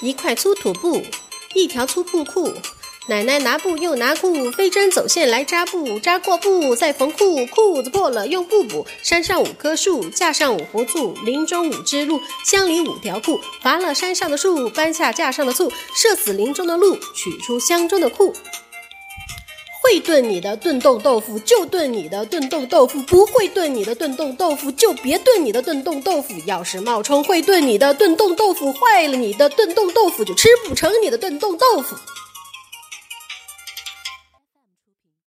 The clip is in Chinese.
一块粗土布，一条粗布裤。奶奶拿布又拿裤，飞针走线来扎布，扎过布再缝裤，裤子破了用布补。山上五棵树，架上五壶醋，林中五只鹿，乡里五条裤。伐了山上的树，搬下架上的醋，射死林中的鹿，取出乡中的裤。炖你的炖冻豆腐就炖你的炖冻豆腐，不会炖你的炖冻豆腐就别炖你的炖冻豆腐。要是冒充会炖你的炖冻豆腐，坏了你的炖冻豆腐就吃不成你的炖冻豆腐。